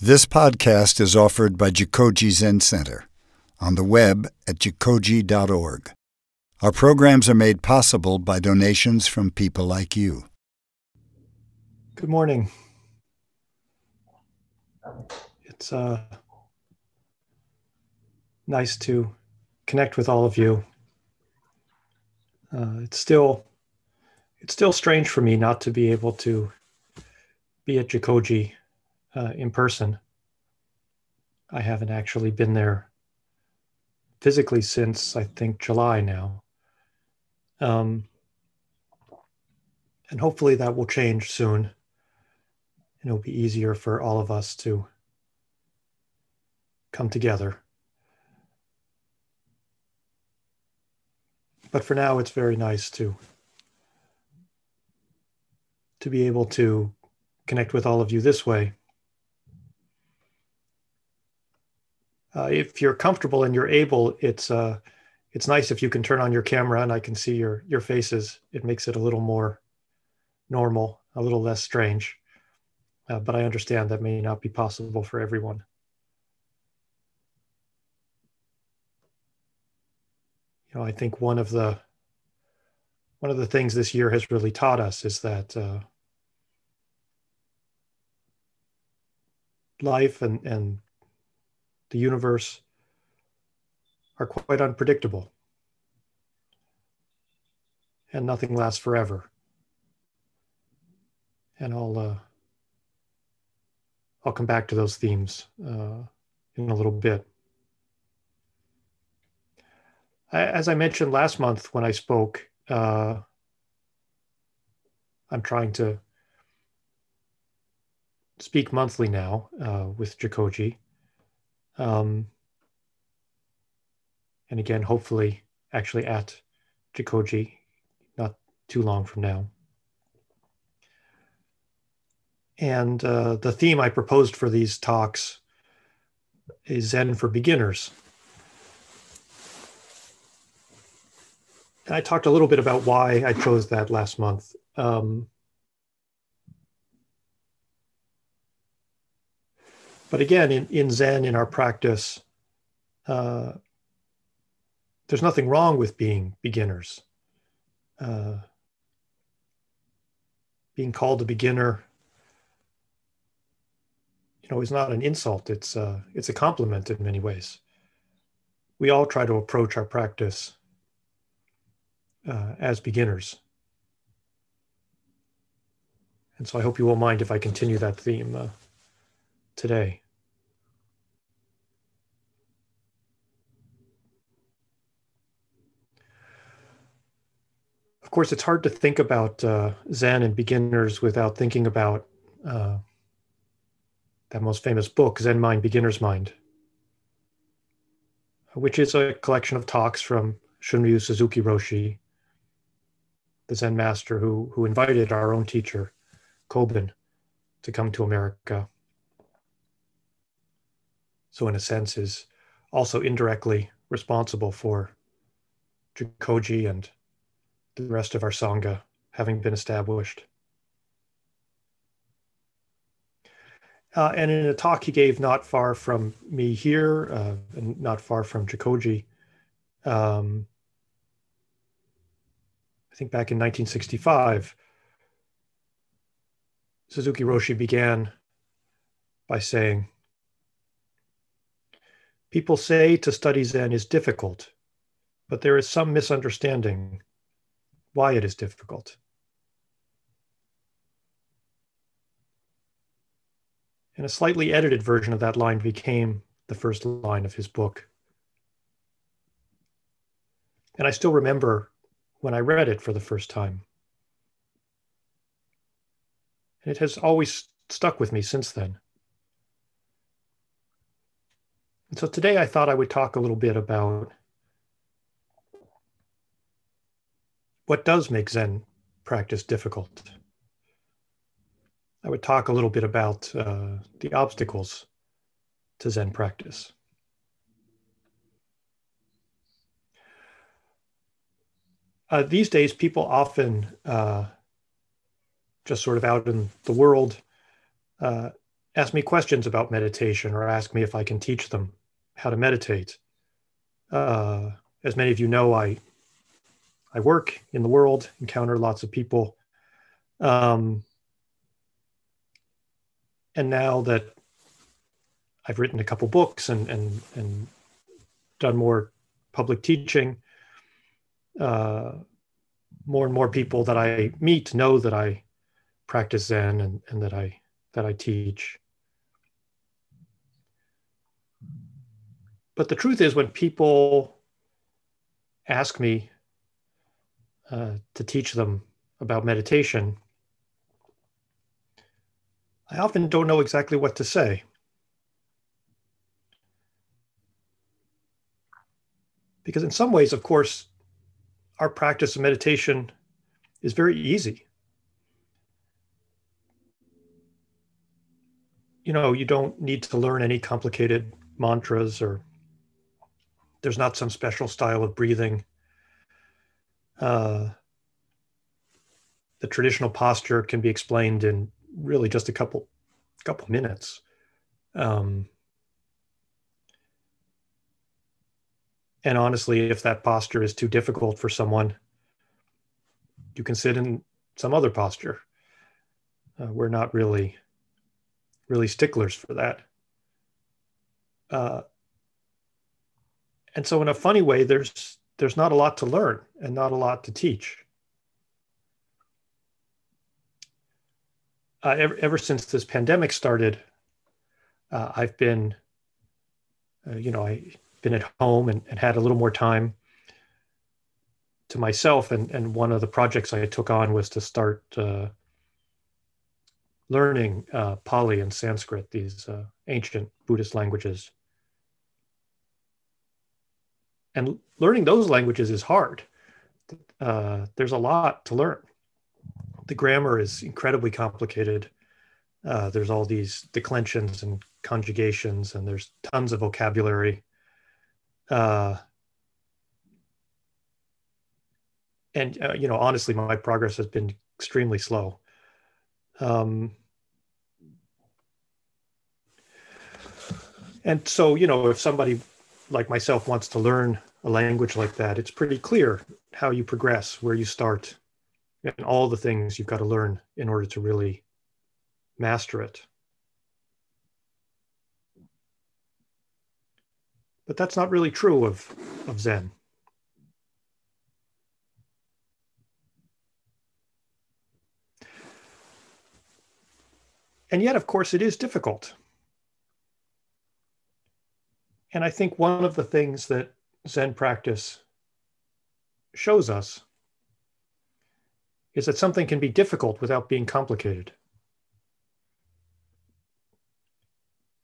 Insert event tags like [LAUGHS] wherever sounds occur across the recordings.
This podcast is offered by Jikoji Zen Center on the web at jikoji.org. Our programs are made possible by donations from people like you. Good morning. It's uh, nice to connect with all of you. Uh, it's still it's still strange for me not to be able to be at Jikoji uh, in person. I haven't actually been there physically since I think July now. Um, and hopefully that will change soon. And it'll be easier for all of us to come together. But for now, it's very nice to to be able to connect with all of you this way. Uh, if you're comfortable and you're able, it's uh, it's nice if you can turn on your camera and I can see your your faces. It makes it a little more normal, a little less strange. Uh, but I understand that may not be possible for everyone. You know, I think one of the one of the things this year has really taught us is that uh, life and and the universe are quite unpredictable. And nothing lasts forever. And I'll uh, I'll come back to those themes uh, in a little bit. As I mentioned last month when I spoke, uh, I'm trying to speak monthly now uh, with Jikoji. Um, and again, hopefully, actually at Jikoji, not too long from now. And uh, the theme I proposed for these talks is Zen for beginners. And I talked a little bit about why I chose that last month. Um, But again, in, in Zen, in our practice, uh, there's nothing wrong with being beginners. Uh, being called a beginner, you know, is not an insult. It's uh, it's a compliment in many ways. We all try to approach our practice uh, as beginners, and so I hope you won't mind if I continue that theme uh, today. Of course, it's hard to think about uh, Zen and beginners without thinking about uh, that most famous book, Zen Mind, Beginner's Mind, which is a collection of talks from Shunryu Suzuki Roshi, the Zen master who, who invited our own teacher, Kobun, to come to America so in a sense is also indirectly responsible for Jikoji and the rest of our Sangha having been established. Uh, and in a talk he gave not far from me here, uh, and not far from Jikoji, um, I think back in 1965, Suzuki Roshi began by saying, People say to study Zen is difficult, but there is some misunderstanding why it is difficult. And a slightly edited version of that line became the first line of his book. And I still remember when I read it for the first time. And it has always stuck with me since then. And so today I thought I would talk a little bit about what does make Zen practice difficult. I would talk a little bit about uh, the obstacles to Zen practice. Uh, these days, people often uh, just sort of out in the world uh, ask me questions about meditation or ask me if I can teach them how to meditate. Uh, as many of you know, I I work in the world, encounter lots of people. Um, and now that I've written a couple books and and and done more public teaching, uh, more and more people that I meet know that I practice Zen and, and that I that I teach. But the truth is, when people ask me uh, to teach them about meditation, I often don't know exactly what to say. Because, in some ways, of course, our practice of meditation is very easy. You know, you don't need to learn any complicated mantras or there's not some special style of breathing. Uh, the traditional posture can be explained in really just a couple couple minutes. Um, and honestly, if that posture is too difficult for someone, you can sit in some other posture. Uh, we're not really really sticklers for that. Uh, and so, in a funny way, there's there's not a lot to learn and not a lot to teach. Uh, ever, ever since this pandemic started, uh, I've been, uh, you know, I've been at home and, and, had a little more time to myself. And, and one of the projects I took on was to start uh, learning uh, Pali and Sanskrit, these uh, ancient Buddhist languages. And learning those languages is hard. there's a lot to learn the grammar is incredibly complicated. Uh, there's all these declensions and conjugations, and there's tons of vocabulary. Uh, and uh, you know, honestly, my progress has been extremely slow. Um, and so, you know, if somebody like myself wants to learn a language like that, it's pretty clear how you progress, where you start, and all the things you've got to learn in order to really master it. But that's not really true of, of Zen. And yet, of course, it is difficult. And I think one of the things that Zen practice shows us is that something can be difficult without being complicated.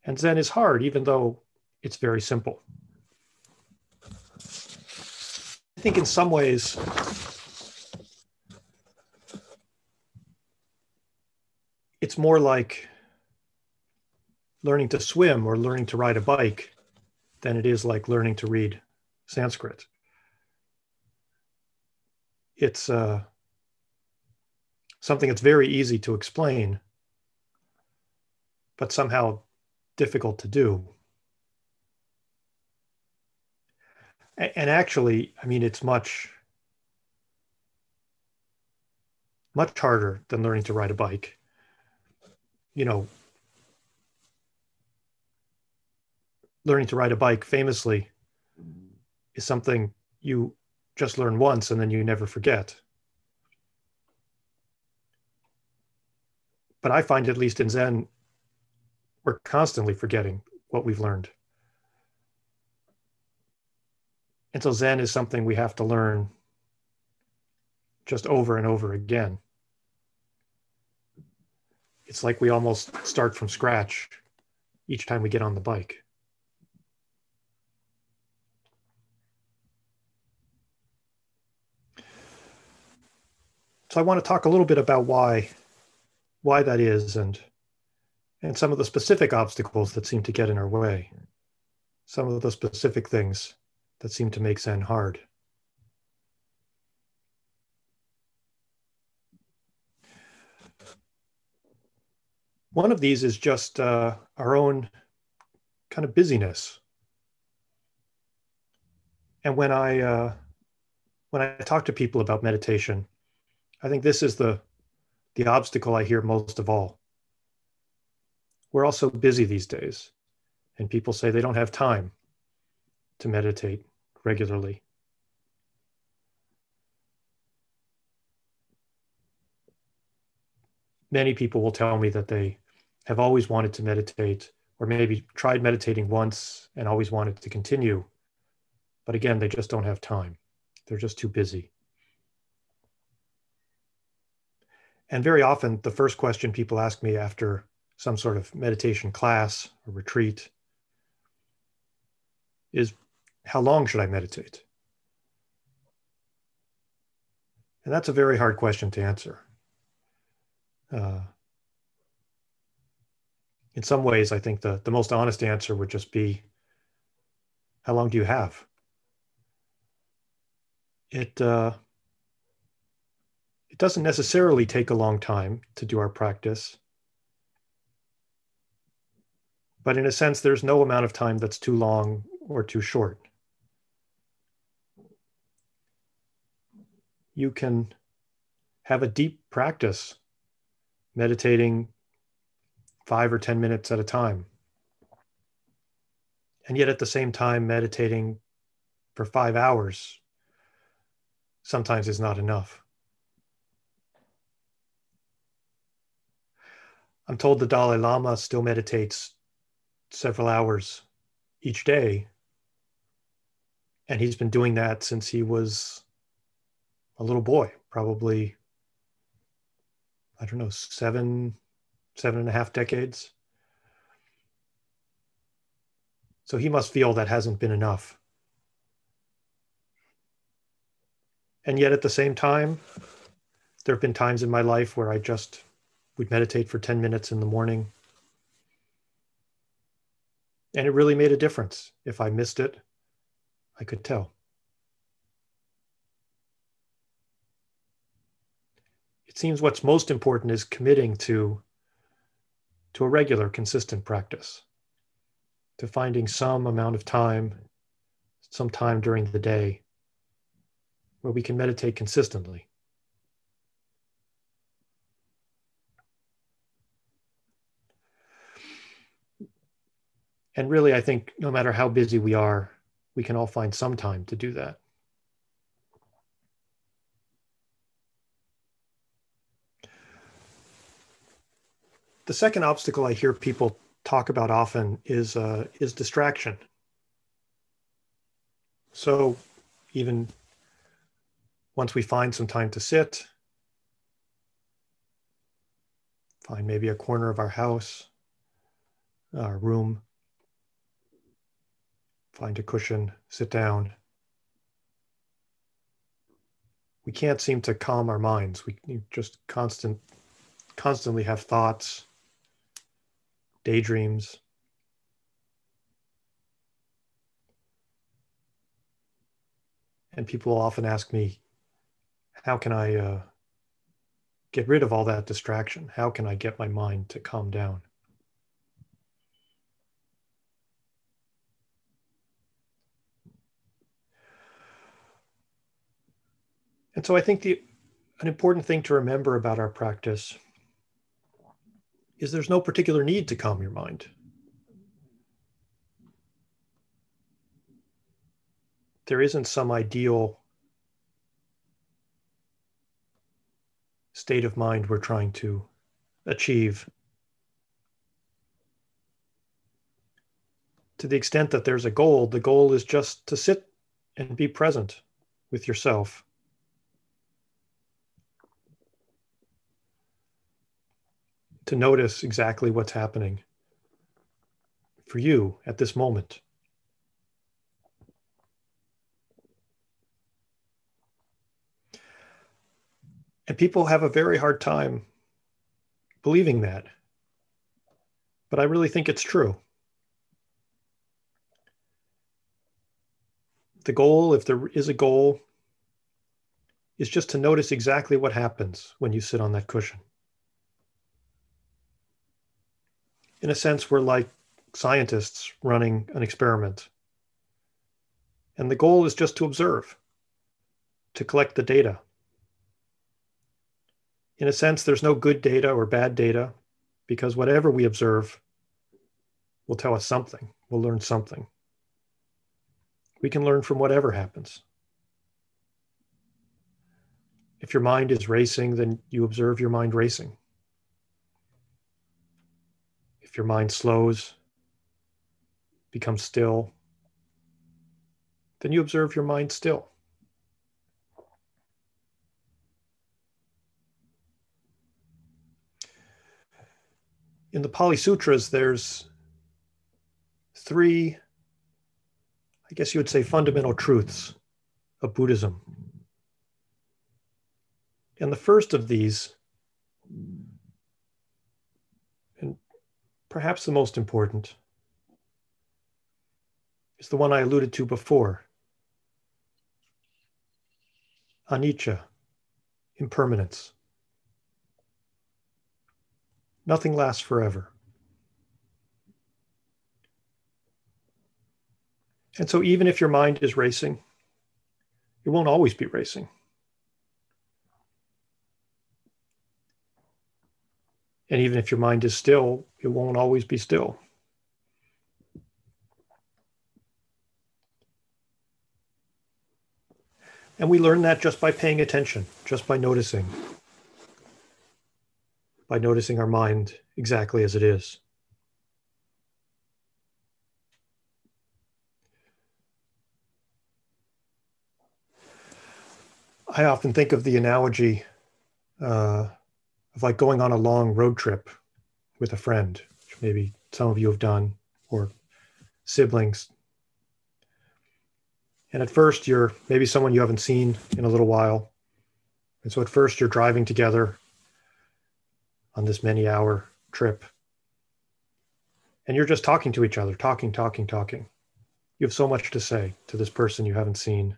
And Zen is hard, even though it's very simple. I think in some ways, it's more like learning to swim or learning to ride a bike than it is like learning to read Sanskrit. It's uh, something that's very easy to explain, but somehow difficult to do. And actually, I mean, it's much, much harder than learning to ride a bike. You know, learning to ride a bike famously mm-hmm. is something you just learn once and then you never forget. but I find, at least in Zen, we're constantly forgetting what we've learned. And so Zen is something we have to learn just over and over again. It's like we almost start from scratch each time we get on the bike. So I want to talk a little bit about why why that is and and some of the specific obstacles that seem to get in our way some of the specific things that seem to make zen hard One of these is just uh, our own kind of busyness. And when I uh, when I talk to people about meditation, I think this is the the obstacle I hear most of all. We're all so busy these days, and people say they don't have time to meditate regularly. Many people will tell me that they have always wanted to meditate, or maybe tried meditating once and always wanted to continue. But again, they just don't have time. They're just too busy. And very often, the first question people ask me after some sort of meditation class or retreat is How long should I meditate? And that's a very hard question to answer. Uh, in some ways, I think the, the most honest answer would just be How long do you have? It, uh, it doesn't necessarily take a long time to do our practice. But in a sense, there's no amount of time that's too long or too short. You can have a deep practice meditating five or 10 minutes at a time. And yet at the same time, meditating for five hours sometimes is not enough. I'm told the Dalai Lama still meditates several hours each day. And he's been doing that since he was a little boy, probably, I don't know, seven, seven and a half decades. So he must feel that hasn't been enough. And yet at the same time, there have been times in my life where I just would meditate for 10 minutes in the morning. And it really made a difference. If I missed it, I could tell. It seems what's most important is committing to, to a regular, consistent practice, to finding some amount of time, some time during the day where we can meditate consistently. And really, I think no matter how busy we are, we can all find some time to do that. The second obstacle I hear people talk about often is uh, is distraction. So, even once we find some time to sit, find maybe a corner of our house, our room, find a cushion, sit down. We can't seem to calm our minds. We just constant, constantly have thoughts, daydreams. And people often ask me, how can I uh, get rid of all that distraction? How can I get my mind to calm down? And so I think the an important thing to remember about our practice is there's no particular need to calm your mind. There isn't some ideal state of mind we're trying to achieve. To the extent that there's a goal, the goal is just to sit and be present with yourself. To notice exactly what's happening for you at this moment. And people have a very hard time believing that. But I really think it's true. The goal, if there is a goal, is just to notice exactly what happens when you sit on that cushion. In a sense, we're like scientists running an experiment. And the goal is just to observe, to collect the data. In a sense, there's no good data or bad data because whatever we observe will tell us something. We'll learn something. We can learn from whatever happens. If your mind is racing, then you observe your mind racing. If your mind slows, becomes still, then you observe your mind still. In the Pali Sutras, there's three, I guess you would say, fundamental truths of Buddhism. And the first of these, perhaps the most important, is the one I alluded to before anicca, impermanence. Nothing lasts forever. And so, even if your mind is racing, it won't always be racing. And even if your mind is still, it won't always be still. And we learn that just by paying attention, just by noticing, by noticing our mind exactly as it is. I often think of the analogy uh, of like going on a long road trip with a friend, which maybe some of you have done, or siblings and at first, you're maybe someone you haven't seen in a little while. And so at first, you're driving together on this many hour trip. And you're just talking to each other, talking, talking, talking. You have so much to say to this person you haven't seen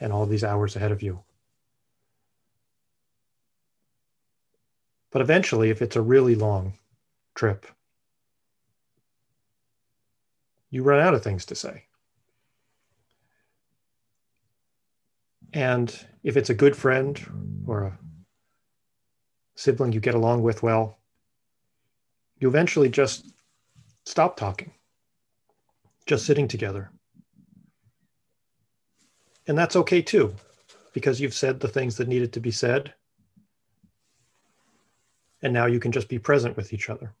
and all these hours ahead of you. But eventually, if it's a really long trip, you run out of things to say. And if it's a good friend or a sibling you get along with well, you eventually just stop talking, just sitting together. And that's okay too, because you've said the things that needed to be said. And now you can just be present with each other.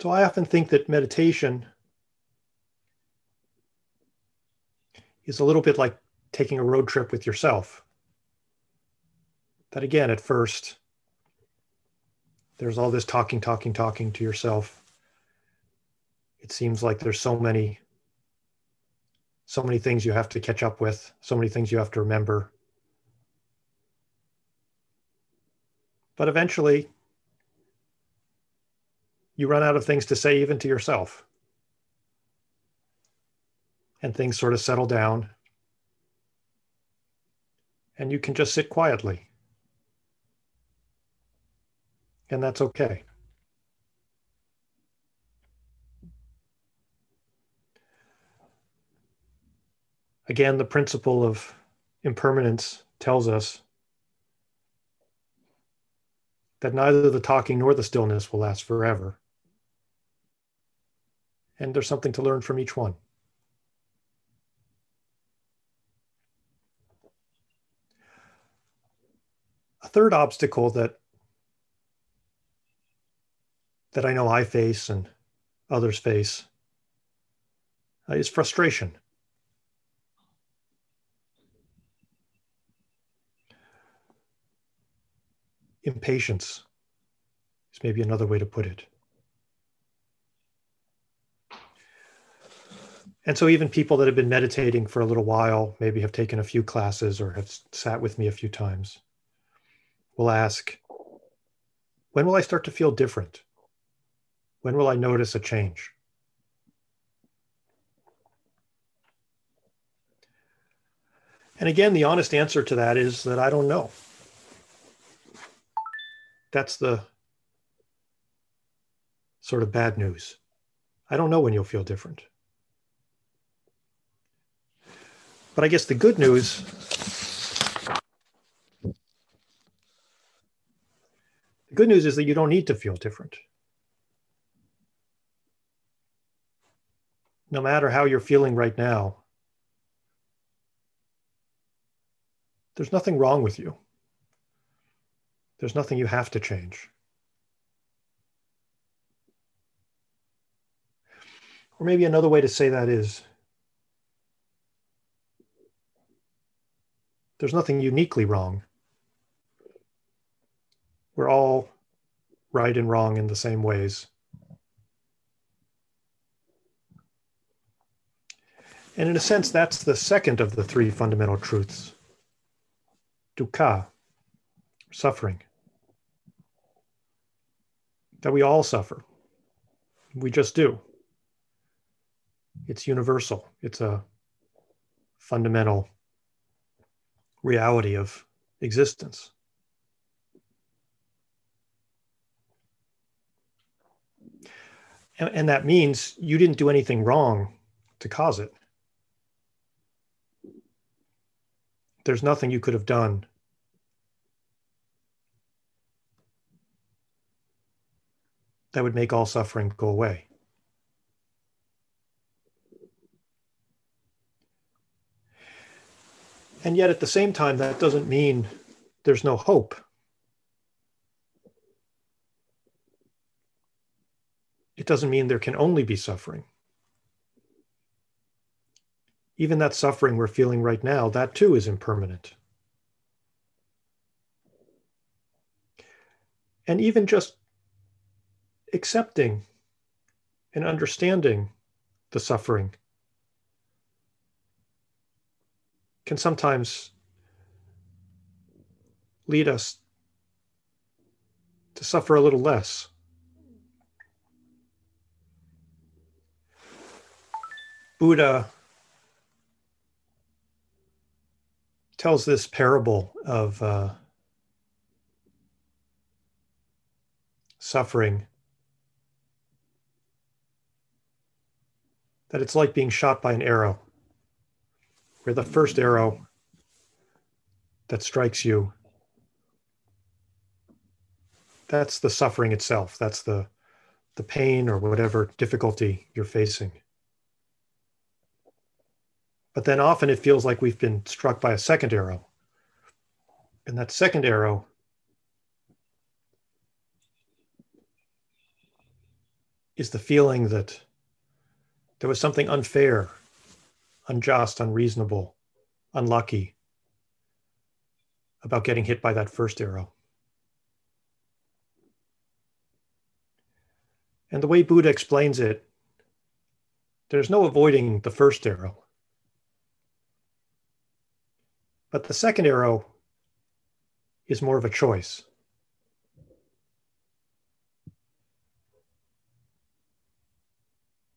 So I often think that meditation is a little bit like taking a road trip with yourself. That again, at first, there's all this talking, talking, talking to yourself. It seems like there's so many, so many things you have to catch up with, so many things you have to remember. But eventually, you run out of things to say, even to yourself and things sort of settle down. And you can just sit quietly. And that's okay. Again, the principle of impermanence tells us that neither the talking nor the stillness will last forever. And there's something to learn from each one. A third obstacle that that I know I face and others face uh, is frustration. Impatience is maybe another way to put it. And so, even people that have been meditating for a little while, maybe have taken a few classes or have sat with me a few times, will ask, when will I start to feel different? When will I notice a change? And again, the honest answer to that is that I don't know. That's the sort of bad news. I don't know when you'll feel different. But I guess the good news the good news is that you don't need to feel different. No matter how you're feeling right now, there's nothing wrong with you. There's nothing you have to change. Or maybe another way to say that is there's nothing uniquely wrong. We're all right and wrong in the same ways. And in a sense, that's the second of the three fundamental truths dukkha, suffering. That we all suffer. We just do. It's universal, it's a fundamental reality of existence. And, that means you didn't do anything wrong to cause it. There's nothing you could have done that would make all suffering go away. And yet, at the same time, that doesn't mean there's no hope. It doesn't mean there can only be suffering. Even that suffering we're feeling right now, that too is impermanent. And even just accepting and understanding the suffering can sometimes lead us to suffer a little less. Buddha tells this parable of uh, suffering that it's like being shot by an arrow. Where the first arrow that strikes you. That's the suffering itself. That's the the pain or whatever difficulty you're facing. But then often it feels like we've been struck by a second arrow. And that second arrow is the feeling that there was something unfair unjust, unreasonable, unlucky about getting hit by that first arrow. And the way Buddha explains it, there's no avoiding the first arrow. But the second arrow is more of a choice.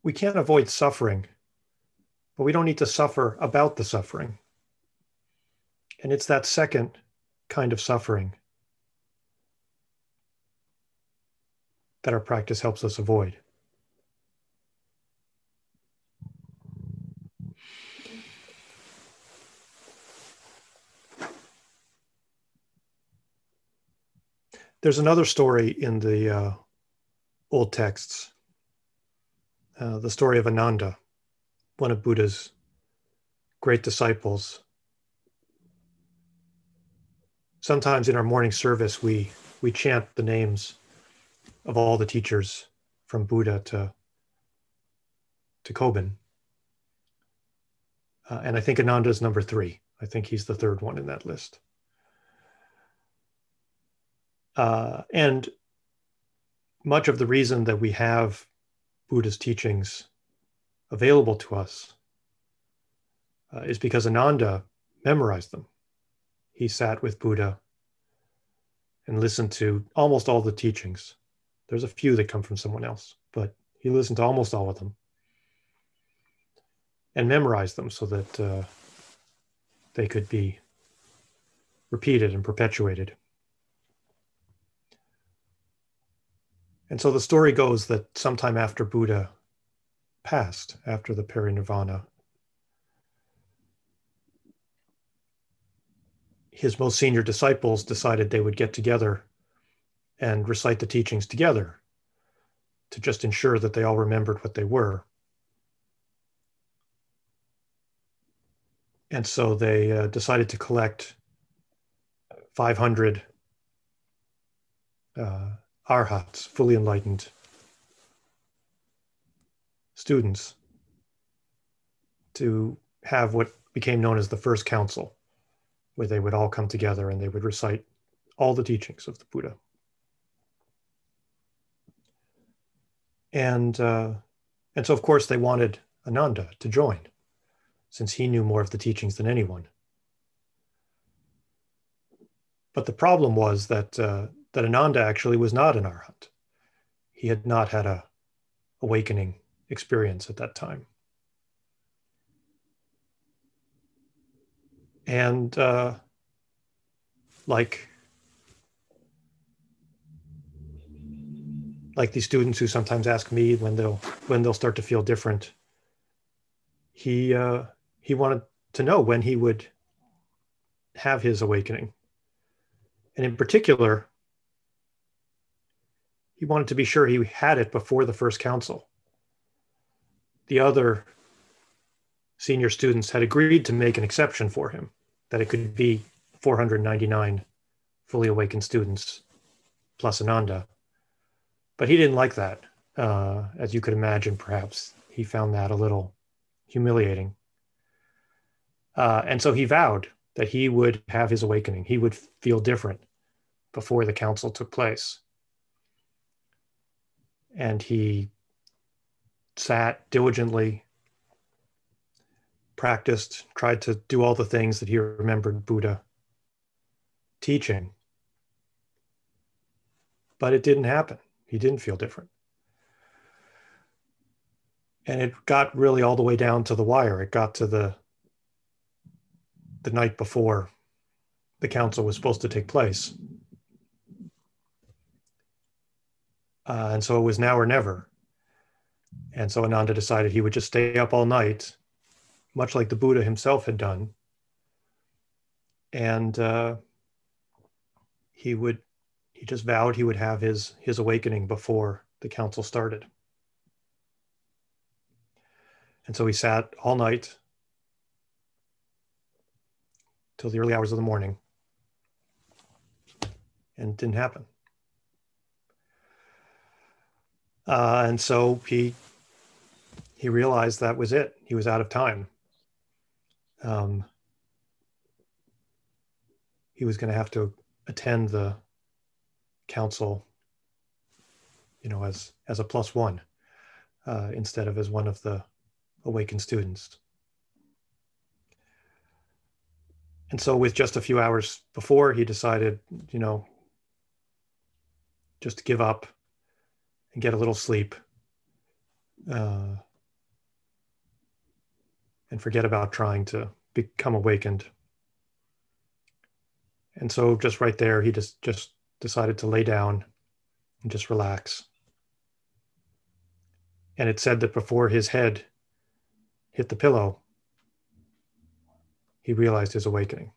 We can't avoid suffering but we don't need to suffer about the suffering. And it's that second kind of suffering that our practice helps us avoid. There's another story in the uh, old texts, uh, the story of Ananda one of Buddha's great disciples. Sometimes in our morning service, we, we chant the names of all the teachers from Buddha to, to Kobun. Uh, and I think Ananda is number three. I think he's the third one in that list. Uh, and much of the reason that we have Buddha's teachings available to us uh, is because Ananda memorized them. He sat with Buddha and listened to almost all the teachings. There's a few that come from someone else, but he listened to almost all of them and memorized them so that uh, they could be repeated and perpetuated. And so the story goes that sometime after Buddha passed, after the parinirvana, his most senior disciples decided they would get together and recite the teachings together to just ensure that they all remembered what they were. And so they uh, decided to collect 500 uh, arhats, fully enlightened students, to have what became known as the first council, where they would all come together and they would recite all the teachings of the Buddha. And, uh, and so, of course, they wanted Ananda to join, since he knew more of the teachings than anyone. But the problem was that, uh, that Ananda actually was not an arhat. He had not had a awakening experience at that time. And uh, like like these students who sometimes ask me when they'll when they'll start to feel different he uh, he wanted to know when he would have his awakening and in particular he wanted to be sure he had it before the first council the other senior students had agreed to make an exception for him that it could be 499 fully awakened students plus ananda but he didn't like that. Uh, as you could imagine, perhaps he found that a little humiliating. Uh, and so he vowed that he would have his awakening. He would feel different before the council took place. And he sat diligently, practiced, tried to do all the things that he remembered Buddha teaching. But it didn't happen. He didn't feel different. And it got really all the way down to the wire. It got to the the night before the council was supposed to take place. Uh, and so it was now or never. And so Ananda decided he would just stay up all night, much like the Buddha himself had done. And uh, he would he just vowed he would have his his awakening before the council started. And so he sat all night till the early hours of the morning and it didn't happen. Uh, and so he he realized that was it. He was out of time. Um, he was going to have to attend the council, you know, as as a plus one uh, instead of as one of the awakened students. And so, with just a few hours before, he decided, you know, just to give up and get a little sleep uh, and forget about trying to become awakened. And so, just right there, he just just decided to lay down and just relax. And it said that before his head hit the pillow, he realized his awakening.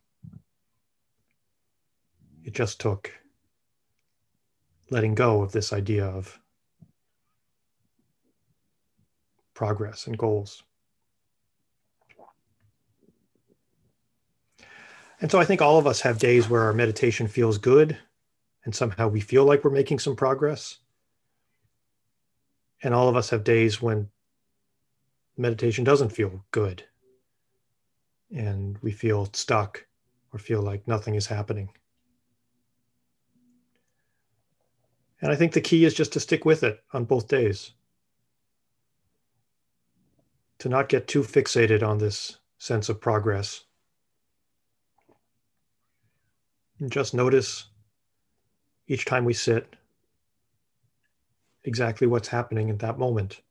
It just took letting go of this idea of progress and goals. And so I think all of us have days where our meditation feels good and somehow we feel like we're making some progress. And all of us have days when meditation doesn't feel good and we feel stuck or feel like nothing is happening. And I think the key is just to stick with it on both days. To not get too fixated on this sense of progress. And just notice each time we sit exactly what's happening at that moment.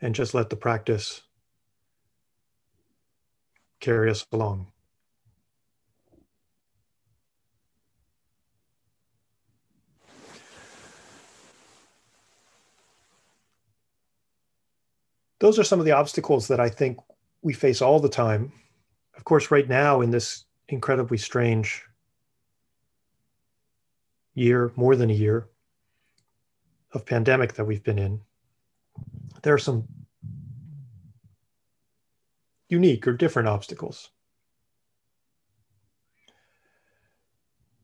And just let the practice carry us along. Those are some of the obstacles that I think we face all the time. Of course, right now in this incredibly strange year, more than a year of pandemic that we've been in, there are some unique or different obstacles.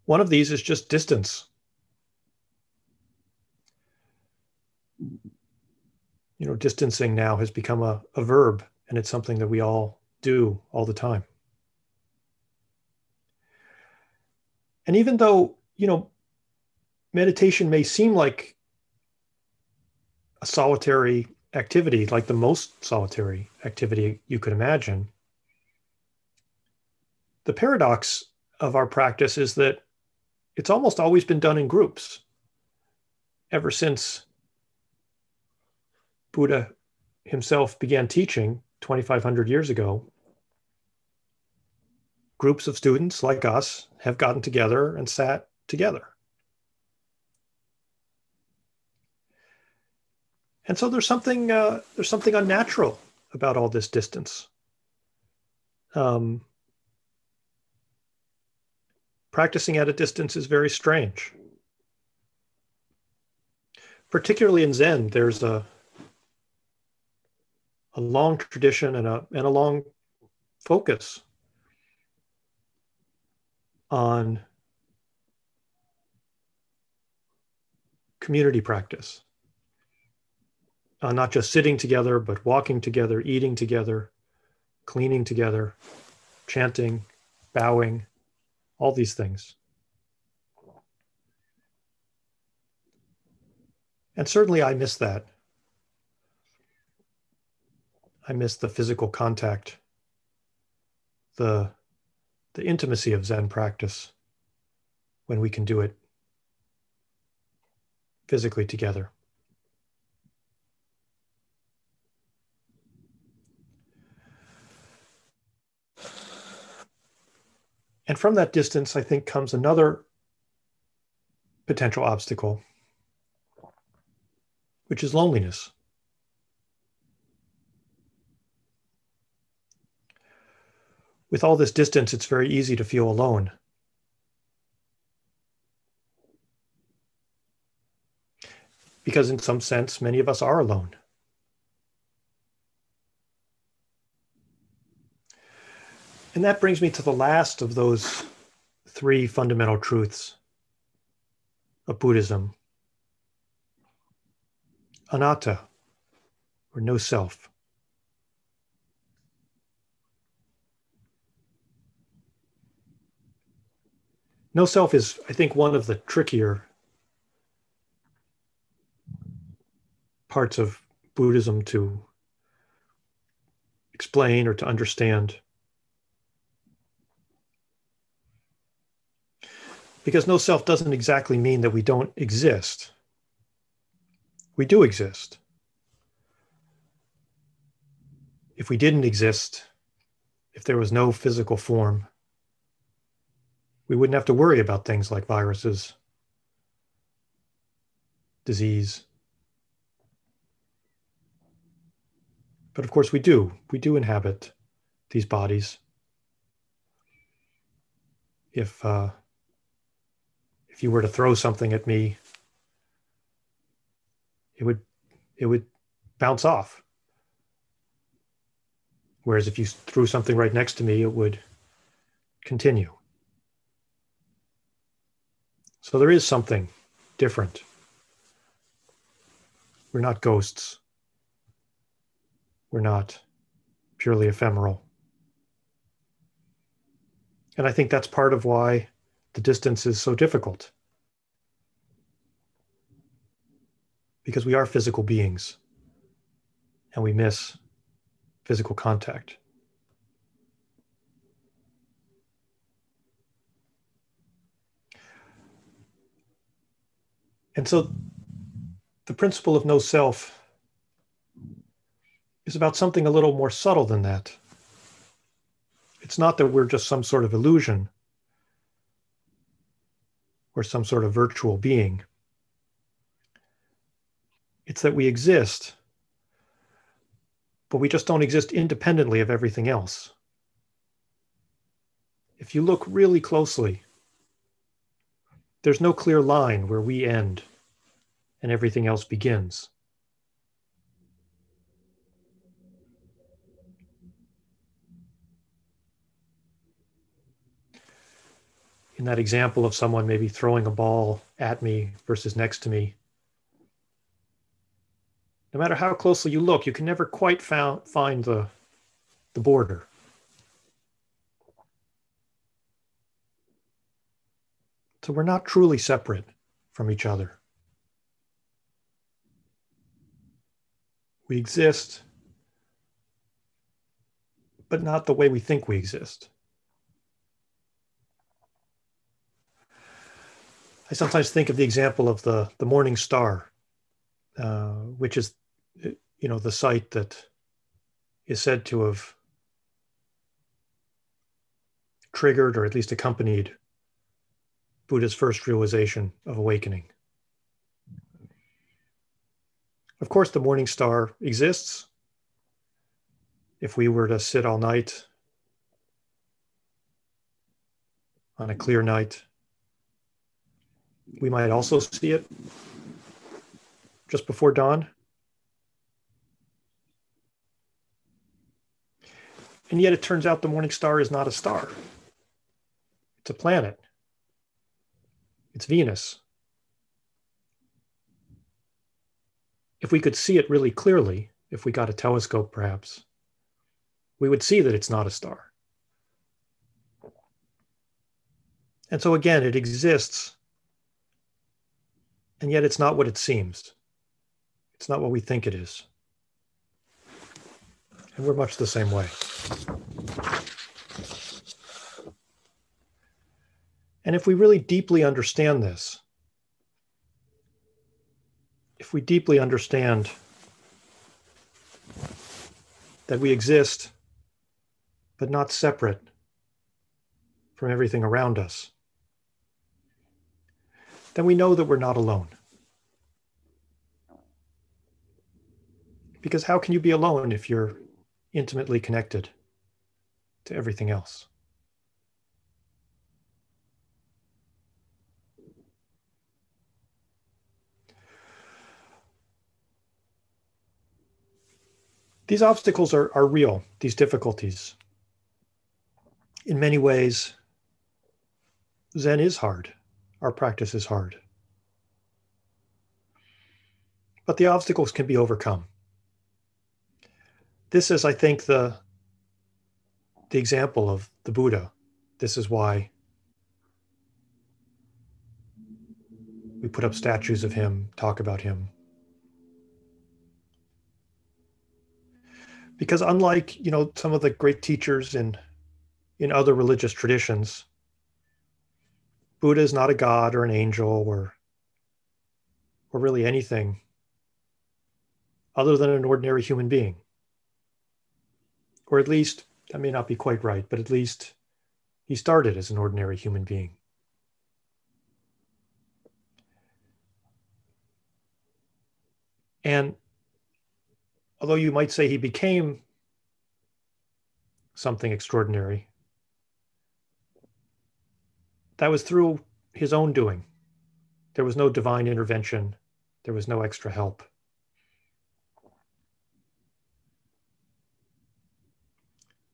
One of these is just distance. You know, distancing now has become a, a verb, and it's something that we all do all the time. And even though, you know, meditation may seem like a solitary activity, like the most solitary activity you could imagine, the paradox of our practice is that it's almost always been done in groups ever since Buddha himself began teaching 2,500 years ago. Groups of students like us have gotten together and sat together. And so there's something uh, there's something unnatural about all this distance. Um, practicing at a distance is very strange. Particularly in Zen, there's a a long tradition and a and a long focus on community practice. Uh, not just sitting together, but walking together, eating together, cleaning together, chanting, bowing, all these things. And certainly I miss that. I miss the physical contact, the, the intimacy of Zen practice when we can do it physically together. And from that distance, I think, comes another potential obstacle, which is loneliness. With all this distance, it's very easy to feel alone. Because, in some sense, many of us are alone. And that brings me to the last of those three fundamental truths of Buddhism anatta, or no self. No self is, I think, one of the trickier parts of Buddhism to explain or to understand. Because no self doesn't exactly mean that we don't exist. We do exist. If we didn't exist, if there was no physical form, we wouldn't have to worry about things like viruses, disease. But of course, we do. We do inhabit these bodies. If uh, if you were to throw something at me, it would it would bounce off. Whereas if you threw something right next to me, it would continue. So there is something different. We're not ghosts. We're not purely ephemeral. And I think that's part of why the distance is so difficult. Because we are physical beings and we miss physical contact. And so the principle of no self is about something a little more subtle than that. It's not that we're just some sort of illusion or some sort of virtual being. It's that we exist, but we just don't exist independently of everything else. If you look really closely, there's no clear line where we end and everything else begins. In that example of someone maybe throwing a ball at me versus next to me, no matter how closely you look, you can never quite found, find the, the border. So we're not truly separate from each other. We exist, but not the way we think we exist. I sometimes think of the example of the, the morning star, uh, which is, you know, the sight that is said to have triggered or at least accompanied Buddha's first realization of awakening. Of course, the morning star exists. If we were to sit all night on a clear night, we might also see it just before dawn. And yet it turns out the morning star is not a star, it's a planet. It's Venus. If we could see it really clearly, if we got a telescope perhaps, we would see that it's not a star. And so again, it exists, and yet it's not what it seems. It's not what we think it is. And we're much the same way. And if we really deeply understand this, if we deeply understand that we exist, but not separate from everything around us, then we know that we're not alone. Because how can you be alone if you're intimately connected to everything else? These obstacles are, are real, these difficulties. In many ways, Zen is hard. Our practice is hard. But the obstacles can be overcome. This is, I think, the, the example of the Buddha. This is why we put up statues of him, talk about him, because unlike you know some of the great teachers in in other religious traditions buddha is not a god or an angel or or really anything other than an ordinary human being. Or at least that may not be quite right but at least he started as an ordinary human being. And although you might say he became something extraordinary, that was through his own doing. There was no divine intervention, there was no extra help.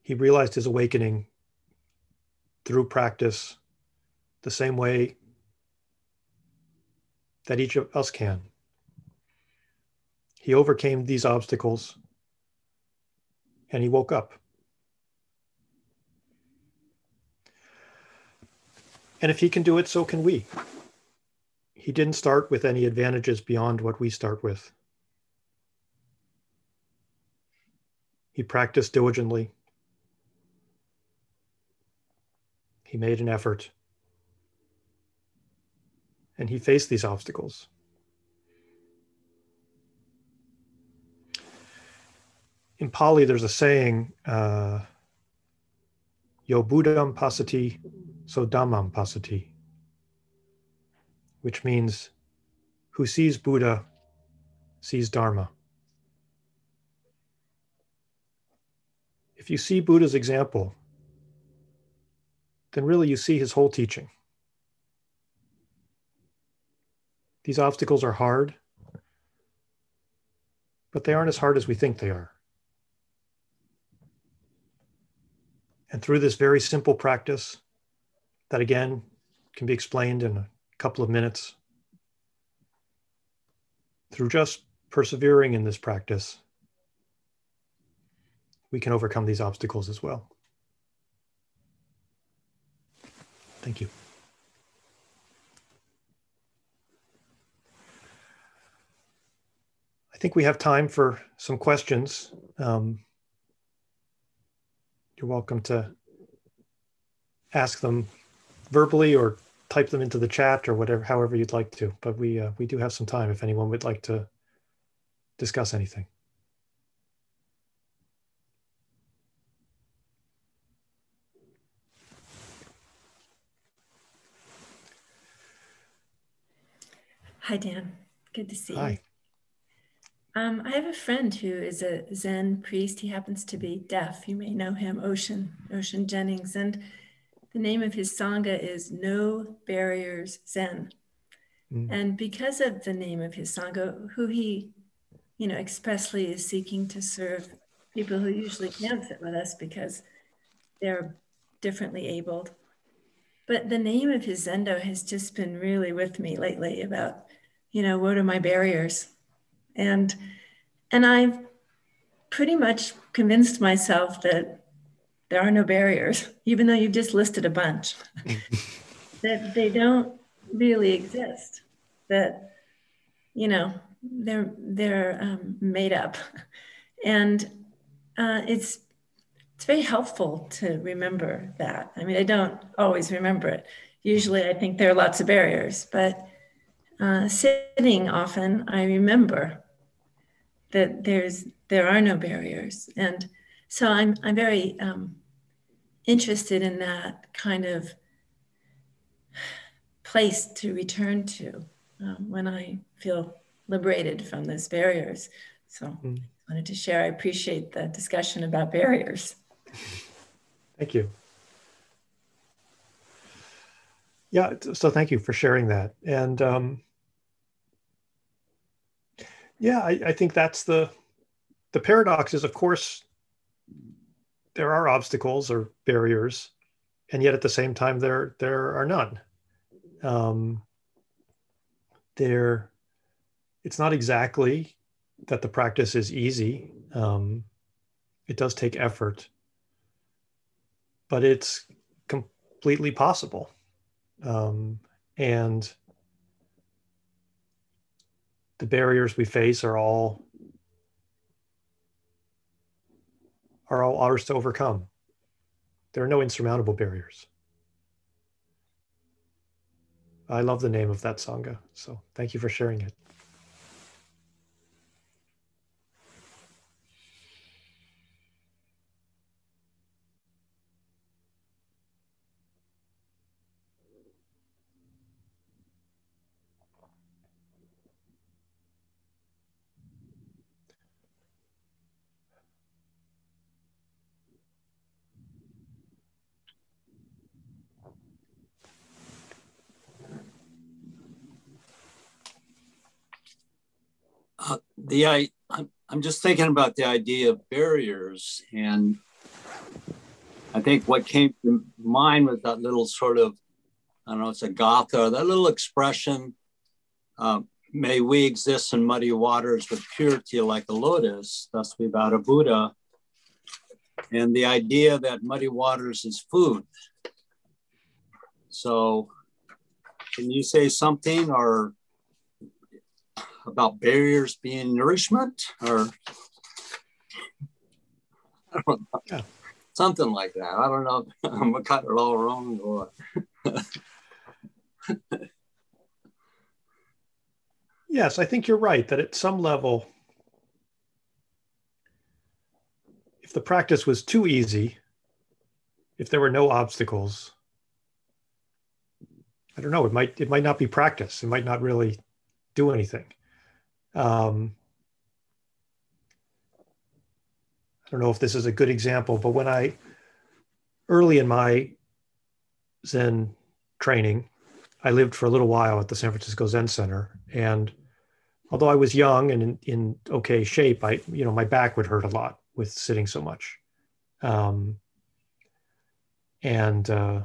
He realized his awakening through practice the same way that each of us can. He overcame these obstacles and he woke up. And if he can do it, so can we. He didn't start with any advantages beyond what we start with. He practiced diligently. He made an effort. And he faced these obstacles. In Pali, there's a saying, uh, Yo Buddham pasati, so Dhammam pasati, which means who sees Buddha sees Dharma. if you see Buddha's example, then really you see his whole teaching. These obstacles are hard, but they aren't as hard as we think they are. And through this very simple practice, that again can be explained in a couple of minutes, through just persevering in this practice, we can overcome these obstacles as well. Thank you. I think we have time for some questions. Um, you're welcome to ask them verbally or type them into the chat or whatever, however you'd like to. But we uh, we do have some time if anyone would like to discuss anything. Hi, Dan. Good to see Hi. you. Um, I have a friend who is a Zen priest. He happens to be deaf. You may know him, Ocean, Ocean Jennings. And the name of his Sangha is No Barriers Zen. Mm. And because of the name of his Sangha, who he, you know, expressly is seeking to serve people who usually can't sit with us because they're differently abled. But the name of his Zendo has just been really with me lately about, you know, what are my barriers? And and I've pretty much convinced myself that there are no barriers, [LAUGHS] even though you've just listed a bunch, [LAUGHS] that they don't really exist. That you know they're they're um, made up, [LAUGHS] and uh, it's it's very helpful to remember that. I mean, I don't always remember it. Usually, I think there are lots of barriers, but uh, sitting often, I remember that there's there are no barriers, and so I'm I'm very um, interested in that kind of place to return to um, when I feel liberated from those barriers. So mm. I wanted to share. I appreciate the discussion about barriers. Thank you. Yeah, so thank you for sharing that. And um, yeah, I, I think that's the the paradox is, of course, there are obstacles or barriers, and yet at the same time there there are none. Um, there, it's not exactly that the practice is easy. Um, it does take effort, but it's completely possible. Um, and the barriers we face are all are all ours to overcome. There are no insurmountable barriers. I love the name of that Sangha. So thank you for sharing it. The I, I'm just thinking about the idea of barriers, and I think what came to mind was that little sort of, I don't know, it's a gatha, that little expression, uh, may we exist in muddy waters with purity like a lotus, thus we without a Buddha. And the idea that muddy waters is food. So, can you say something or about barriers being nourishment or yeah. something like that. I don't know. [LAUGHS] I'm gonna cut it all wrong or. [LAUGHS] yes, I think you're right that at some level, if the practice was too easy, if there were no obstacles, I don't know. It might it might not be practice. It might not really do anything. Um, I don't know if this is a good example, but when I early in my Zen training, I lived for a little while at the San Francisco Zen Center, and although I was young and in, in okay shape, I you know my back would hurt a lot with sitting so much, um, and uh,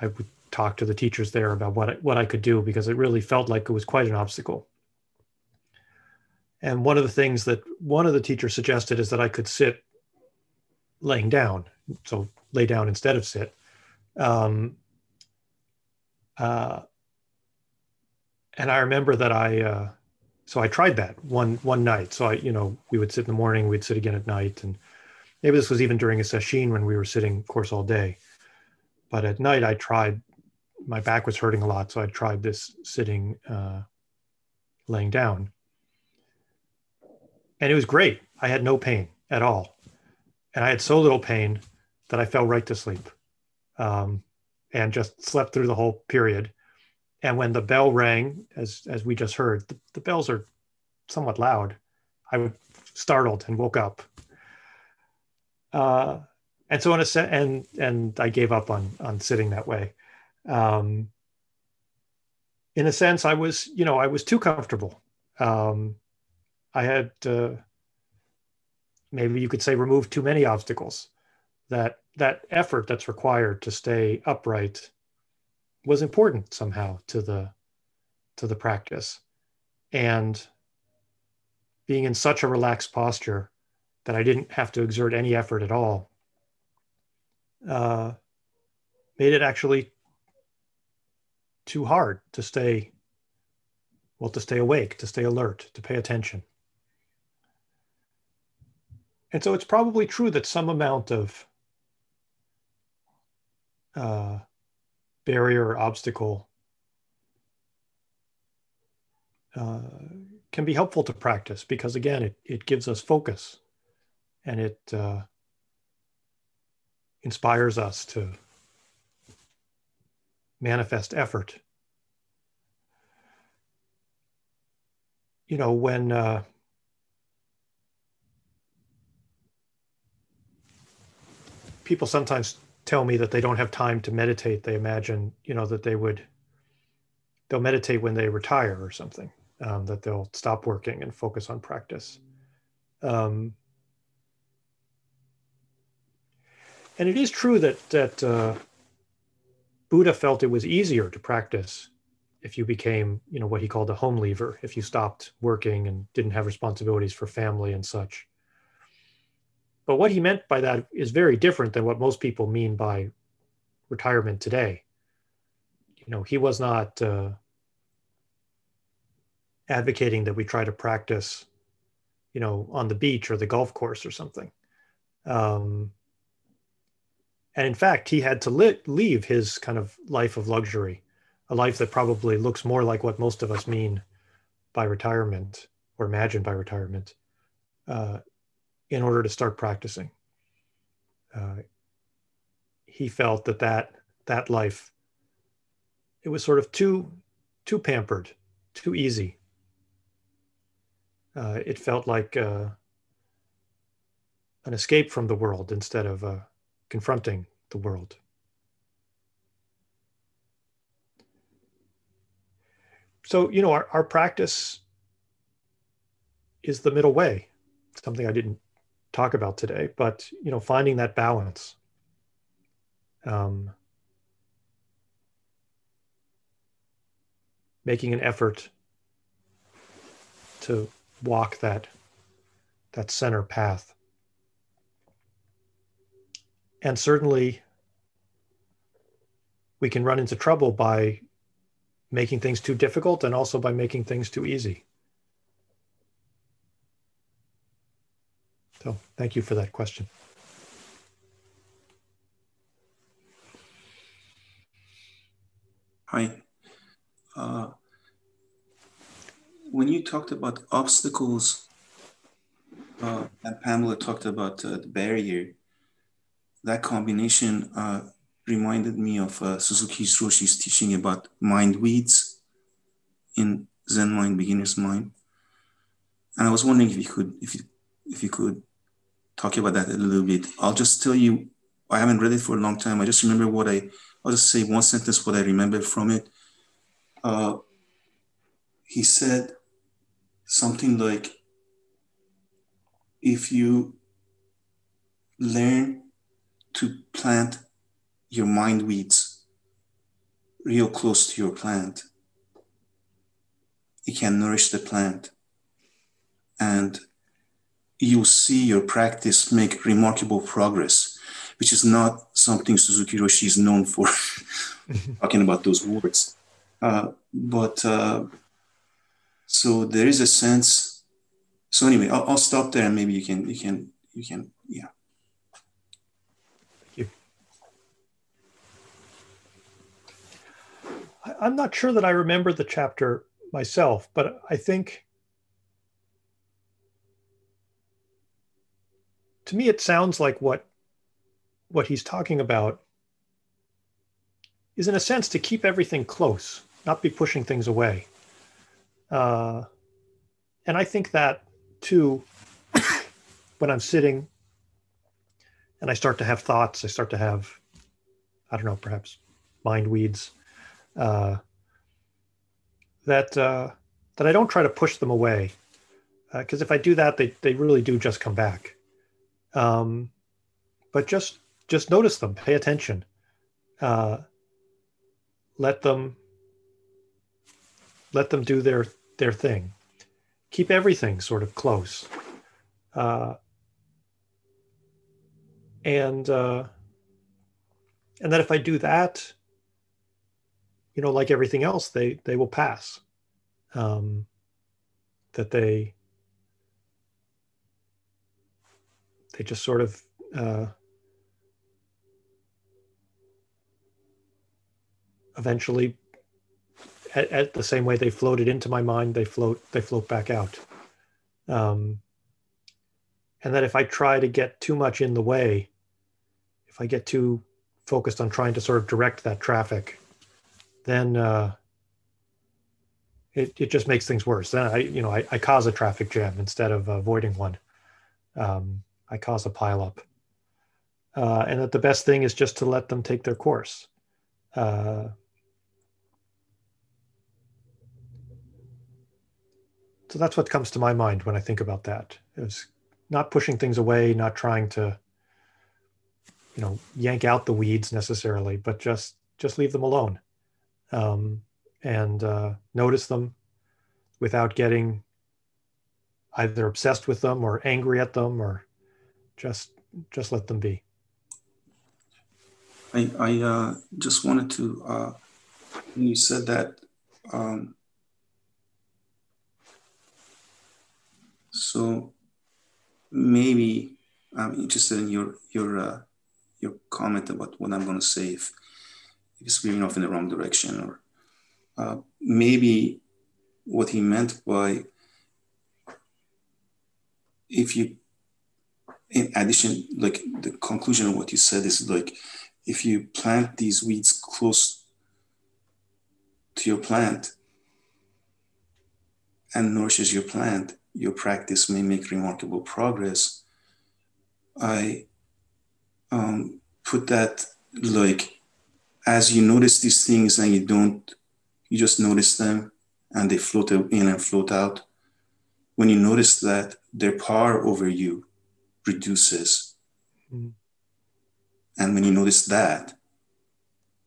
I would talk to the teachers there about what what I could do because it really felt like it was quite an obstacle. And one of the things that one of the teachers suggested is that I could sit laying down, so lay down instead of sit. Um, uh, and I remember that I, uh, so I tried that one one night. So I, you know, we would sit in the morning, we'd sit again at night, and maybe this was even during a sesshin when we were sitting, of course, all day. But at night, I tried. My back was hurting a lot, so I tried this sitting, uh, laying down, and it was great. I had no pain at all, and I had so little pain that I fell right to sleep, um, and just slept through the whole period and when the bell rang, as as we just heard, the, the bells are somewhat loud. I was startled and woke up. Uh, and so in a se- and and I gave up on on sitting that way. Um, in a sense, I was you know I was too comfortable. Um, I had uh, maybe you could say removed too many obstacles. That that effort that's required to stay upright was important somehow to the to the practice and being in such a relaxed posture that i didn't have to exert any effort at all uh, made it actually too hard to stay well to stay awake to stay alert to pay attention and so it's probably true that some amount of uh, barrier or obstacle uh, can be helpful to practice because again it, it gives us focus and it uh, inspires us to manifest effort. You know when people sometimes tell me that they don't have time to meditate, they imagine, you know, that they would, they'll meditate when they retire or something, um, that they'll stop working and focus on practice. Um, and it is true that, that uh, Buddha felt it was easier to practice if you became, you know, what he called a home leaver, if you stopped working and didn't have responsibilities for family and such. But what he meant by that is very different than what most people mean by retirement today. You know, he was not uh, advocating that we try to practice, you know, on the beach or the golf course or something. Um, and in fact, he had to leave his kind of life of luxury, a life that probably looks more like what most of us mean by retirement or imagine by retirement, uh, in order to start practicing. Uh, he felt that, that that life it was sort of too too pampered, too easy. Uh, it felt like uh, an escape from the world instead of uh, confronting the world. So, you know, our, our practice is the middle way, something I didn't talk about today, but you know, finding that balance. Um, making an effort to walk that that center path. And certainly we can run into trouble by making things too difficult and also by making things too easy. So thank you for that question. Hi. Uh, when you talked about obstacles, uh, and Pamela talked about uh, the barrier, that combination uh, reminded me of uh, Suzuki Roshi's teaching about mind weeds in Zen Mind, Beginner's Mind. And I was wondering if you could, if you, if you could talk about that a little bit. I'll just tell you, I haven't read it for a long time. I just remember what I, I'll just say one sentence, what I remember from it. Uh, he said something like, if you learn to plant your mind weeds real close to your plant, it can nourish the plant. And you see your practice make remarkable progress, which is not something Suzuki Roshi is known for, [LAUGHS] talking about those words. Uh, but uh, so there is a sense. So anyway, I'll, I'll, stop there, and maybe you can, you can, you can, yeah. Thank you. I'm not sure that I remember the chapter myself, but I think to me it sounds like what what he's talking about is in a sense to keep everything close not be pushing things away. Uh, and i think that too when i'm sitting and i start to have thoughts i start to have i don't know perhaps mind weeds uh, that uh, that i don't try to push them away. Because uh, if i do that they, they really do just come back um, but just just notice them pay attention. Uh, let them let them do their their thing. Keep everything sort of close. Uh, and uh, and that if i do that you know like everything else they they will pass um, that they they just sort of uh, eventually at, at, the same way they floated into my mind they float they float back out. Um, and that if i try to get too much in the way if i get too focused on trying to sort of direct that traffic then uh, it, it just makes things worse. Then i you know i, I cause a traffic jam instead of avoiding one. Um, I cause a pileup. Uh, and that the best thing is just to let them take their course. Uh, so that's what comes to my mind when I think about that is not pushing things away, not trying to, you know, yank out the weeds necessarily, but just just leave them alone um, and uh, notice them without getting either obsessed with them or angry at them or just just let them be. I I uh, just wanted to uh, when you said that. Um, so maybe I'm interested in your your uh, your comment about what I'm going to say if, if it's veering off in the wrong direction or uh, maybe what he meant by if you in addition, like the conclusion of what you said is like, if you plant these weeds close to your plant and nourishes your plant, your practice may make remarkable progress. I um, put that like, as you notice these things and you don't, you just notice them and they float in and float out. When you notice that their power over you reduces. Mm. And when you notice that,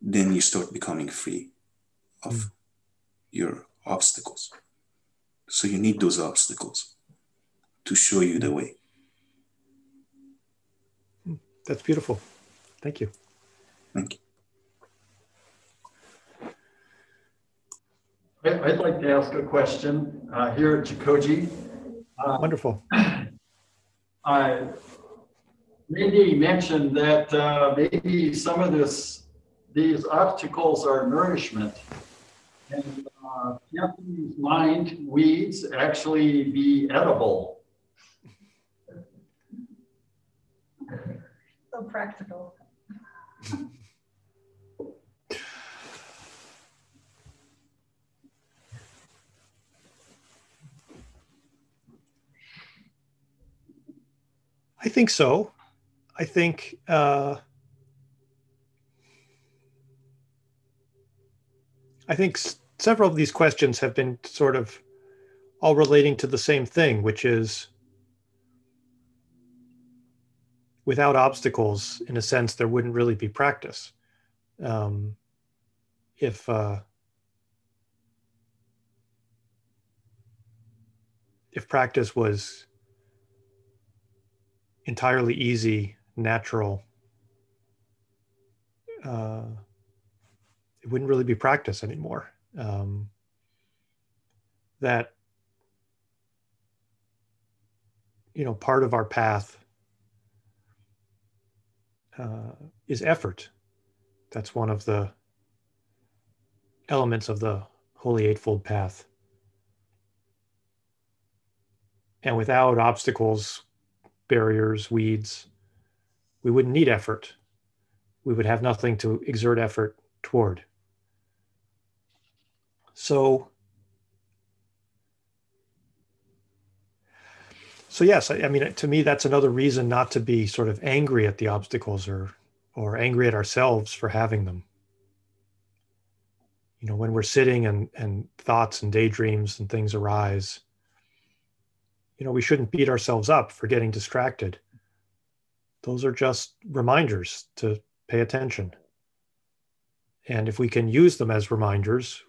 then you start becoming free of mm. your obstacles. So you need those obstacles to show you the way. Hmm. That's beautiful. Thank you. Thank you. I'd like to ask a question uh, here at Jikoji. Uh, Wonderful. I maybe mentioned that uh, maybe some of this, these obstacles are nourishment. And uh, Japanese mind weeds actually be edible. So practical. [LAUGHS] I think so. I think uh, I think s- several of these questions have been sort of all relating to the same thing, which is without obstacles, in a sense, there wouldn't really be practice. Um, if uh, if practice was entirely easy, natural, uh, it wouldn't really be practice anymore. Um, that you know, part of our path uh, is effort. That's one of the elements of the Holy Eightfold Path. And without obstacles, barriers, weeds, we wouldn't need effort. We would have nothing to exert effort toward. So, so yes, I, I mean, to me, that's another reason not to be sort of angry at the obstacles or or angry at ourselves for having them. You know, when we're sitting and and thoughts and daydreams and things arise, you know, we shouldn't beat ourselves up for getting distracted. Those are just reminders to pay attention. And if we can use them as reminders,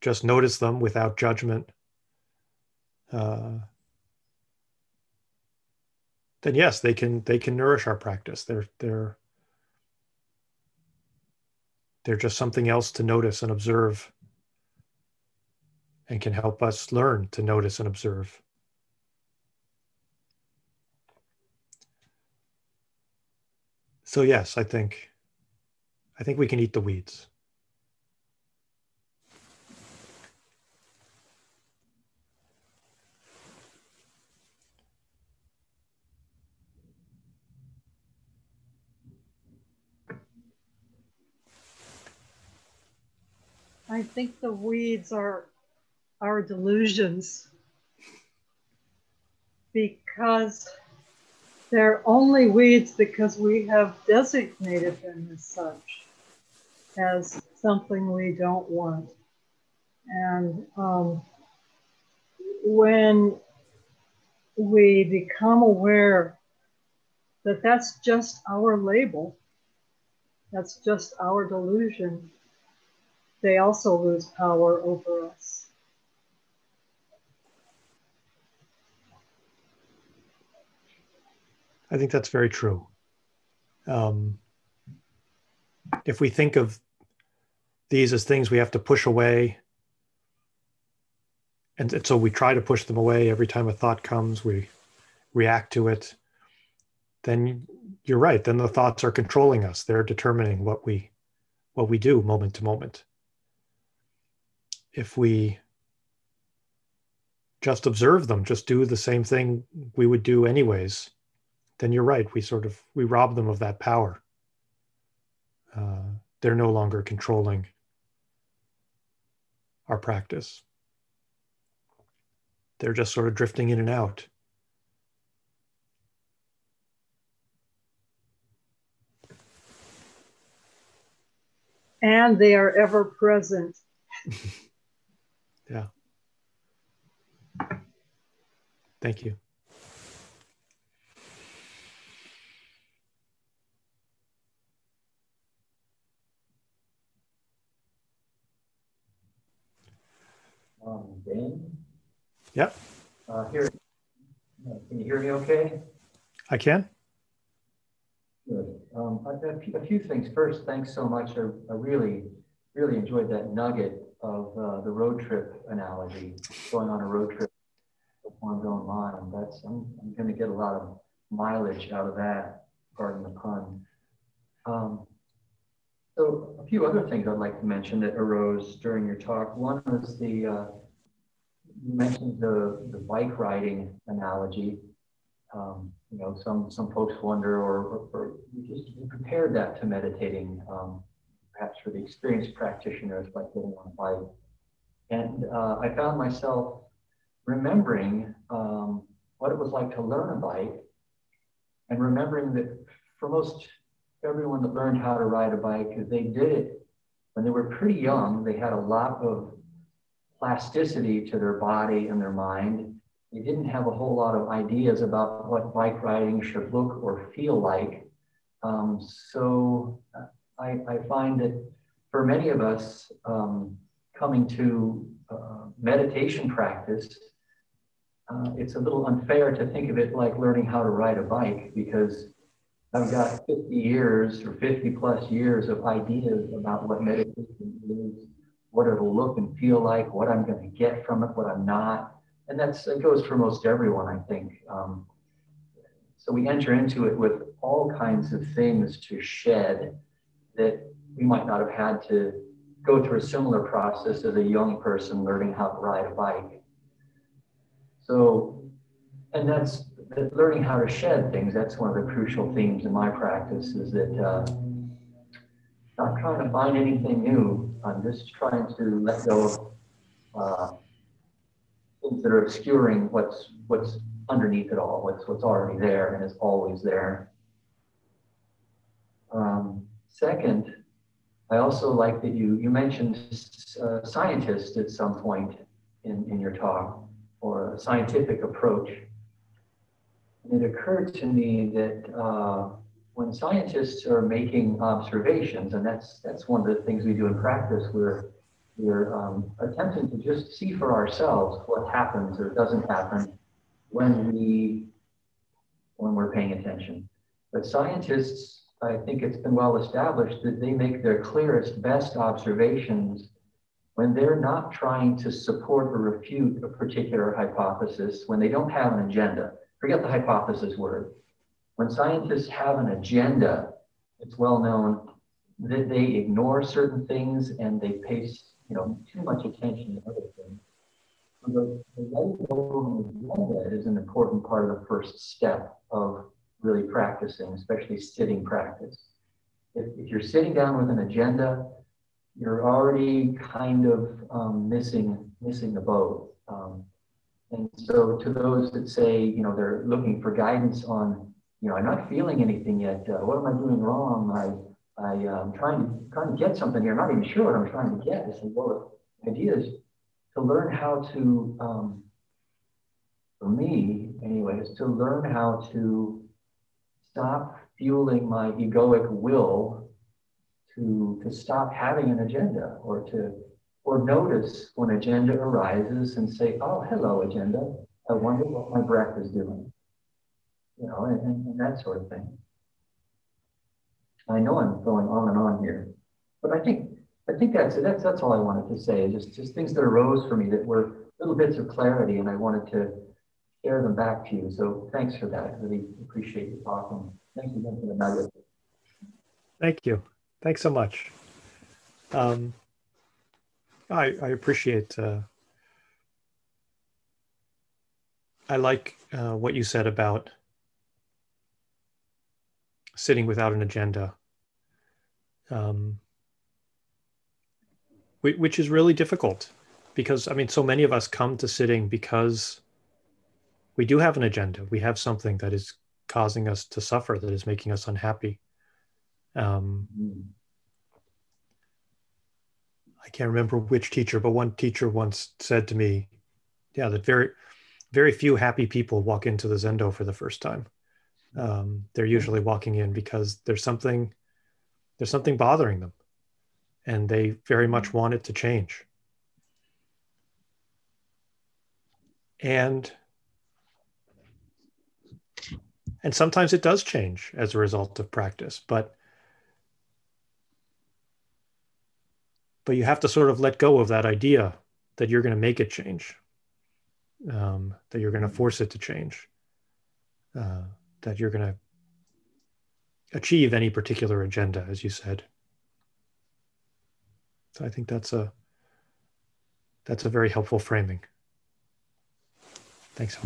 just notice them without judgment, uh, then yes, they can they can nourish our practice. They're they're they're just something else to notice and observe, and can help us learn to notice and observe. So yes, I think I think we can eat the weeds. I think the weeds are our delusions because they're only weeds because we have designated them as such, as something we don't want. And um, when we become aware that that's just our label, that's just our delusion, they also lose power over us. I think that's very true. Um, if we think of these as things we have to push away, and, and so we try to push them away every time a thought comes, we react to it, then you're right. Then the thoughts are controlling us. They're determining what we what we do moment to moment. If we just observe them, just do the same thing we would do anyways, then you're right. We sort of we rob them of that power. Uh, they're no longer controlling our practice. They're just sort of drifting in and out. And they are ever present. [LAUGHS] yeah. Thank you. Um? Yep. Uh, here, can you hear me okay? I can. Good. Um, a, a, few, a, few, things. First, thanks so much. I, I really, really enjoyed that nugget of uh, the road trip analogy, going on a road trip with one's own mind. That's I'm, I'm going to get a lot of mileage out of that, pardon the pun. Um, so a few other things I'd like to mention that arose during your talk. One was the, uh, you mentioned the, the bike riding analogy. Um, you know, some, some folks wonder, or, or, or you just you that to meditating, um, perhaps for the experienced practitioners, like getting on a bike. And uh, I found myself remembering um, what it was like to learn a bike and remembering that for most everyone that learned how to ride a bike, they did it when they were pretty young. They had a lot of plasticity to their body and their mind. They didn't have a whole lot of ideas about what bike riding should look or feel like. Um, so I, I, find that for many of us um, coming to uh, meditation practice, uh, it's a little unfair to think of it like learning how to ride a bike because I've got 50 years or 50 plus years of ideas about what meditation is, what it'll look and feel like, what I'm going to get from it, what I'm not. And that's it goes for most everyone, I think. Um, so we enter into it with all kinds of things to shed that we might not have had to go through a similar process as a young person learning how to ride a bike. So, and that's that learning how to shed things. That's one of the crucial themes in my practice is that uh, not trying to find anything new. I'm just trying to let go of uh, things that are obscuring what's what's underneath it all, what's what's already there and is always there. Um, second, I also like that you you mentioned uh, scientists at some point in, in your talk or a scientific approach. It occurred to me that uh, when scientists are making observations, and that's that's one of the things we do in practice, we're we're um, attempting to just see for ourselves what happens or doesn't happen when we when we're paying attention. But scientists I think it's been well established that they make their clearest, best observations when they're not trying to support or refute a particular hypothesis, when they don't have an agenda. Forget the hypothesis word. When scientists have an agenda, it's well known that they ignore certain things and they pay you know, too much attention to other things. The, the agenda is an important part of the first step of really practicing, especially sitting practice. If, if you're sitting down with an agenda, you're already kind of um, missing missing the boat. Um, and so, to those that say, you know, they're looking for guidance on, you know, I'm not feeling anything yet. Uh, what am I doing wrong? I, I, am um, trying to trying to get something here. I'm not even sure what I'm trying to get. I say, well, the idea is to learn how to, um, for me, anyways, to learn how to stop fueling my egoic will to, to stop having an agenda or to or notice when agenda arises and say, oh, hello, agenda. I wonder what my breath is doing. You know, and, and, and that sort of thing. I know I'm going on and on here, but I think I think that's that's that's all I wanted to say. Just just things that arose for me that were little bits of clarity, and I wanted to share them back to you. So thanks for that. I really appreciate you talking. Thanks again for the nugget. Thank you. Thanks so much. Um, I, I appreciate. Uh, I like uh, what you said about sitting without an agenda, um, which is really difficult because I mean, so many of us come to sitting because we do have an agenda. We have something that is causing us to suffer, that is making us unhappy. Um, I can't remember which teacher, but one teacher once said to me, "Yeah, that very, very few happy people walk into the Zendo for the first time. Um, they're usually walking in because there's something, there's something bothering them, and they very much want it to change." And and sometimes it does change as a result of practice but but you have to sort of let go of that idea that you're going to make it change um, that you're going to force it to change uh, that you're going to achieve any particular agenda as you said. So i think that's a that's a very helpful framing. Thanks.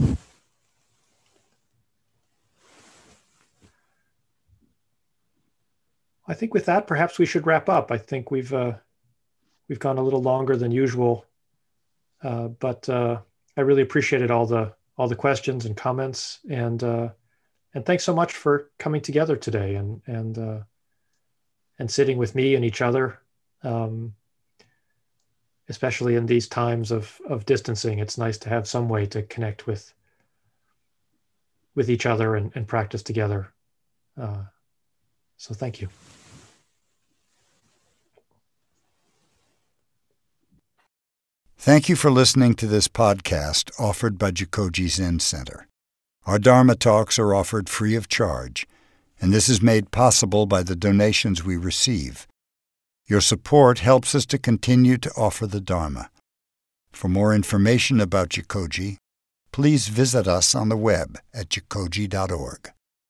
I think with that, perhaps we should wrap up. I think we've uh, we've gone a little longer than usual, uh, but uh, I really appreciated all the all the questions and comments, and uh, and thanks so much for coming together today and and uh, and sitting with me and each other, um, especially in these times of of distancing. It's nice to have some way to connect with with each other and, and practice together. Uh, so thank you. Thank you for listening to this podcast offered by Jikoji Zen Center. Our Dharma talks are offered free of charge, and this is made possible by the donations we receive. Your support helps us to continue to offer the Dharma. For more information about Jikoji, please visit us on the web at jikoji.org.